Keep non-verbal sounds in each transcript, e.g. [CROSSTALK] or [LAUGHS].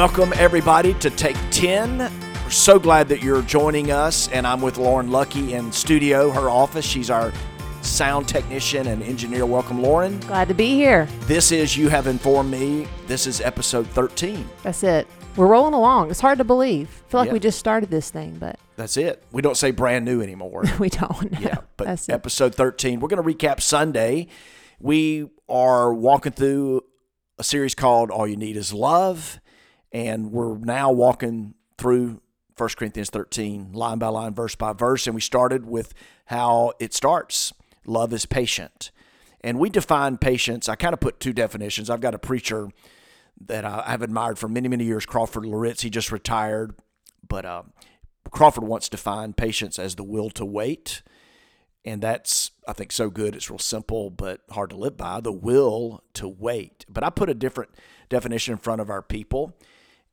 Welcome, everybody, to Take 10. We're so glad that you're joining us, and I'm with Lauren Lucky in studio, her office. She's our sound technician and engineer. Welcome, Lauren. Glad to be here. This is You Have Informed Me. This is episode 13. That's it. We're rolling along. It's hard to believe. I feel like Yeah. we just started this thing, but That's it. We don't say brand new anymore. [LAUGHS] we don't. yeah, but That's it. episode 13. We're going to recap Sunday. We are walking through a series called All You Need Is Love, and we're now walking through 1 Corinthians 13, line by line, verse by verse. And we started with how it starts love is patient. And we define patience, I kind of put two definitions. I've got a preacher that I- I've admired for many, many years, Crawford Loritts. He just retired, but uh, Crawford once defined patience as the will to wait. And that's, I think, so good. It's real simple, but hard to live by the will to wait. But I put a different definition in front of our people,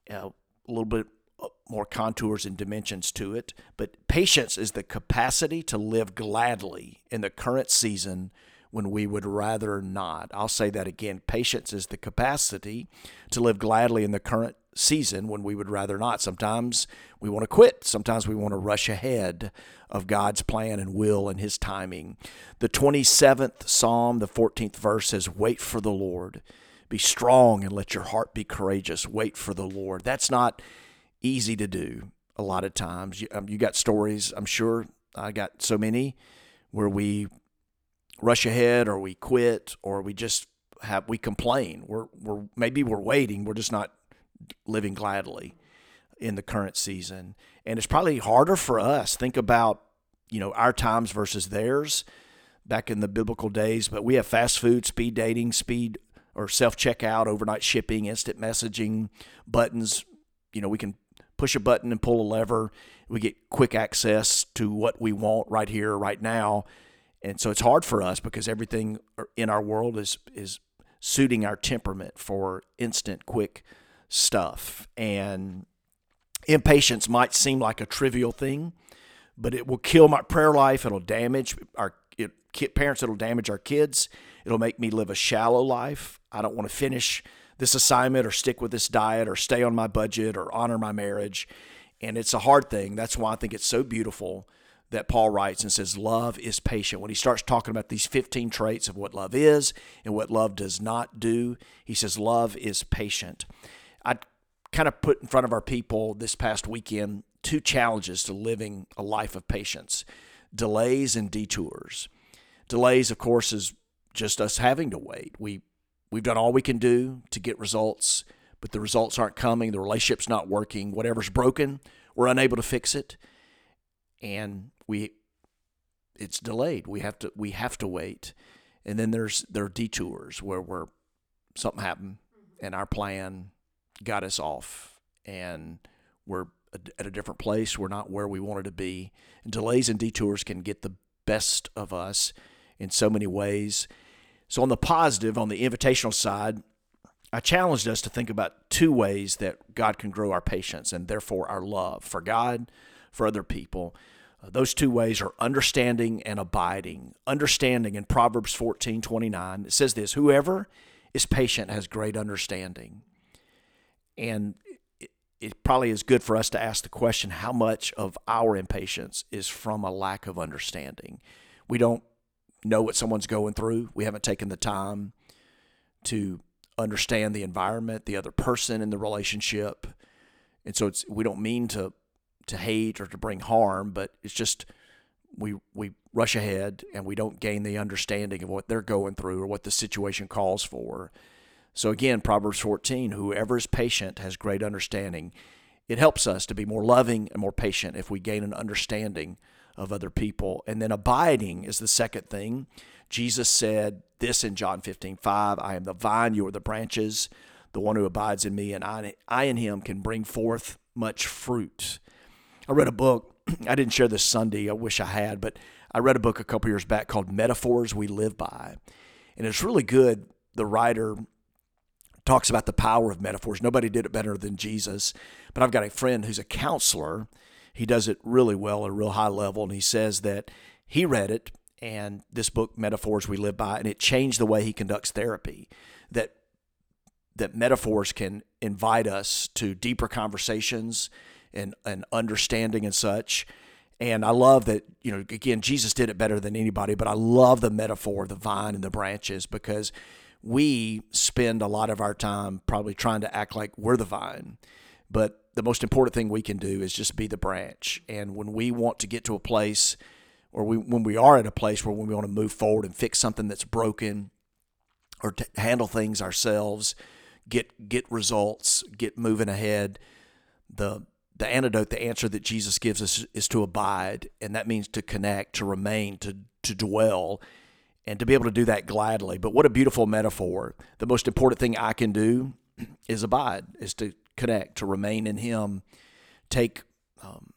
a little bit uh, more contours and dimensions to it. But patience is the capacity to live gladly in the current season when we would rather not. I'll say that again. Patience is the capacity to live gladly in the current season when we would rather not. Sometimes we want to quit. Sometimes we want to rush ahead of God's plan and will and His timing. The 27th Psalm, the 14th verse says, Wait for the Lord. Be strong and let your heart be courageous. Wait for the Lord. That's not easy to do a lot of times. You, um, you got stories, I'm sure. I got so many where we rush ahead or we quit or we just have we complain. We're we're maybe we're waiting. We're just not living gladly in the current season. And it's probably harder for us. Think about, you know, our times versus theirs back in the biblical days, but we have fast food, speed dating, speed or self checkout, overnight shipping, instant messaging, buttons. You know, we can push a button and pull a lever. We get quick access to what we want right here, right now. And so it's hard for us because everything er, in our world is is suiting our temperament for instant, quick stuff. And impatience might seem like a trivial thing, but it will kill my prayer life. It'll damage our it, parents. It'll damage our kids. It'll make me live a shallow life. I don't want to finish this assignment or stick with this diet or stay on my budget or honor my marriage. And it's a hard thing. That's why I think it's so beautiful that Paul writes and says, Love is patient. When he starts talking about these 15 traits of what love is and what love does not do, he says, Love is patient. I kind of put in front of our people this past weekend two challenges to living a life of patience delays and detours. Delays, of course, is just us having to wait. We we've done all we can do to get results, but the results aren't coming, the relationship's not working, whatever's broken, we're unable to fix it. And we it's delayed. We have to we have to wait. And then there's there are detours where we're something happened mm-hmm. and our plan got us off and we're at a different place. We're not where we wanted to be. And delays and detours can get the best of us in so many ways. So, on the positive, on the invitational side, I challenged us to think about two ways that God can grow our patience and therefore our love for God, for other people. Uh, those two ways are understanding and abiding. Understanding in Proverbs 14 29, it says this Whoever is patient has great understanding. And it, probably is good for us to ask the question how much of our impatience is from a lack of understanding? We don't know what someone's going through, we haven't taken the time to understand the environment, the other person in the relationship. And so it's we don't mean to to hate or to bring harm, but it's just we we rush ahead and we don't gain the understanding of what they're going through or what the situation calls for. So again, Proverbs 14, whoever is patient has great understanding. It helps us to be more loving and more patient if we gain an understanding of other people. And then abiding is the second thing. Jesus said this in John 15, 5, I am the vine, you are the branches. The one who abides in me and I, I in him can bring forth much fruit. I read a book. [CLEARS THROAT] I didn't share this Sunday. I wish I had, but I read a book a couple years back called Metaphors We Live By. And it's really good. The writer talks about the power of metaphors. Nobody did it better than Jesus. But I've got a friend who's a counselor. He does it really well at a real high level. And he says that he read it and this book, Metaphors We Live By, and it changed the way he conducts therapy. That that metaphors can invite us to deeper conversations and, and understanding and such. And I love that, you know, again, Jesus did it better than anybody, but I love the metaphor of the vine and the branches because we spend a lot of our time probably trying to act like we're the vine. But the most important thing we can do is just be the branch. And when we want to get to a place, or we, when we are at a place where we want to move forward and fix something that's broken, or to handle things ourselves, get get results, get moving ahead, the the antidote, the answer that Jesus gives us is to abide, and that means to connect, to remain, to to dwell, and to be able to do that gladly. But what a beautiful metaphor! The most important thing I can do [CLEARS THROAT] is abide, is to connect, to remain in Him, take um,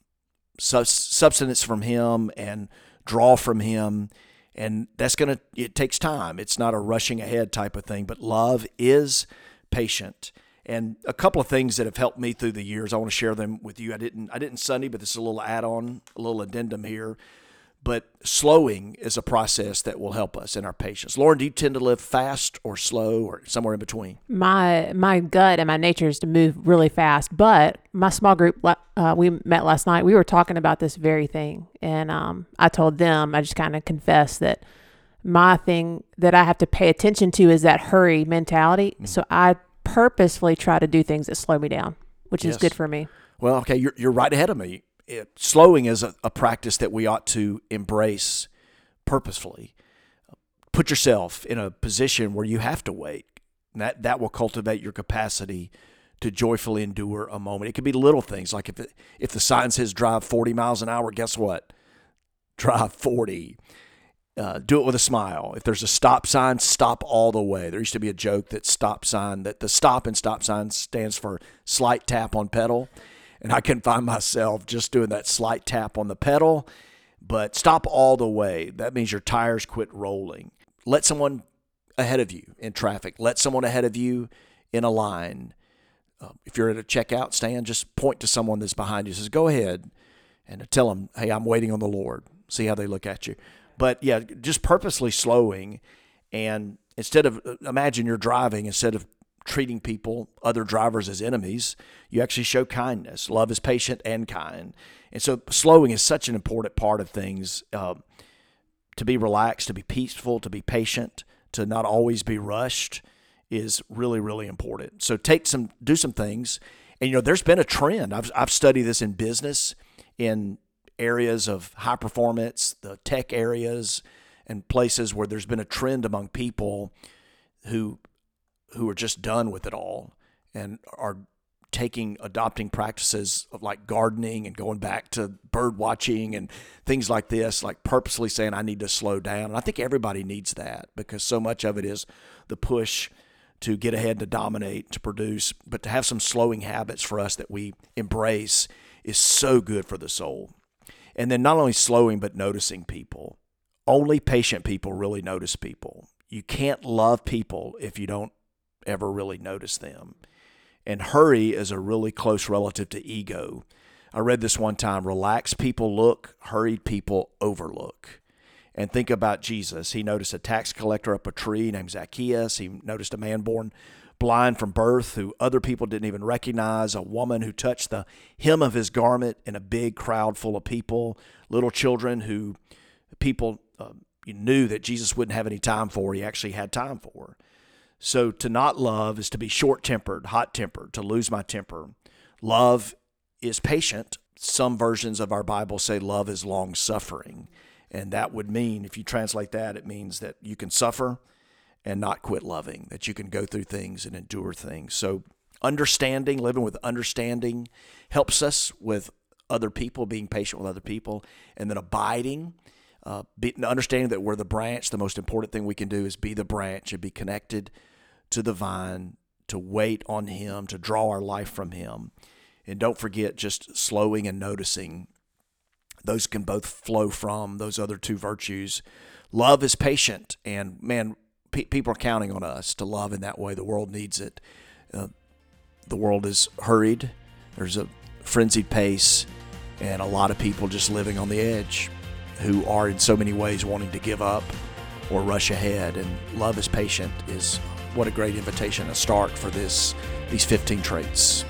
substance from Him, and draw from Him. And that's gonna. It takes time. It's not a rushing ahead type of thing. But love is patient and a couple of things that have helped me through the years. I want to share them with you. I didn't I didn't Sunday, but this is a little add-on, a little addendum here. But slowing is a process that will help us in our patience. Lauren, do you tend to live fast or slow or somewhere in between? My my gut and my nature is to move really fast. But my small group, uh, we met last night. We were talking about this very thing, and um, I told them I just kind of confessed that my thing that I have to pay attention to is that hurry mentality. Mm. So I purposefully try to do things that slow me down, which yes. is good for me. Well, okay, you're, you're right ahead of me. It, slowing is a, a practice that we ought to embrace purposefully. Put yourself in a position where you have to wait. that that will cultivate your capacity to joyfully endure a moment. It could be little things like if it, if the sign says drive 40 miles an hour, guess what? Drive 40 uh, do it with a smile. If there's a stop sign, stop all the way. There used to be a joke that stop sign that the stop and stop sign stands for slight tap on pedal, and I can find myself just doing that slight tap on the pedal. But stop all the way. That means your tires quit rolling. Let someone ahead of you in traffic. Let someone ahead of you in a line. Uh, if you're at a checkout stand, just point to someone that's behind you. Says, "Go ahead," and tell them, "Hey, I'm waiting on the Lord." See how they look at you. But yeah, just purposely slowing. And instead of, imagine you're driving, instead of treating people, other drivers as enemies, you actually show kindness. Love is patient and kind. And so slowing is such an important part of things uh, to be relaxed, to be peaceful, to be patient, to not always be rushed is really, really important. So take some, do some things. And, you know, there's been a trend. I've, I've studied this in business, in areas of high performance, the tech areas, and places where there's been a trend among people who who are just done with it all and are taking adopting practices of like gardening and going back to bird watching and things like this like purposely saying I need to slow down and I think everybody needs that because so much of it is the push to get ahead to dominate to produce but to have some slowing habits for us that we embrace is so good for the soul and then not only slowing, but noticing people. Only patient people really notice people. You can't love people if you don't ever really notice them. And hurry is a really close relative to ego. I read this one time relaxed people look, hurried people overlook. And think about Jesus. He noticed a tax collector up a tree named Zacchaeus. He noticed a man born blind from birth who other people didn't even recognize, a woman who touched the hem of his garment in a big crowd full of people, little children who people uh, knew that Jesus wouldn't have any time for, he actually had time for. So to not love is to be short tempered, hot tempered, to lose my temper. Love is patient. Some versions of our Bible say love is long suffering. And that would mean, if you translate that, it means that you can suffer and not quit loving, that you can go through things and endure things. So, understanding, living with understanding, helps us with other people, being patient with other people, and then abiding. Uh, be, understanding that we're the branch, the most important thing we can do is be the branch and be connected to the vine, to wait on Him, to draw our life from Him. And don't forget just slowing and noticing. Those can both flow from those other two virtues. Love is patient, and man, pe- people are counting on us to love in that way. The world needs it. Uh, the world is hurried. There's a frenzied pace, and a lot of people just living on the edge who are in so many ways wanting to give up or rush ahead. And love is patient is what a great invitation to start for this these 15 traits.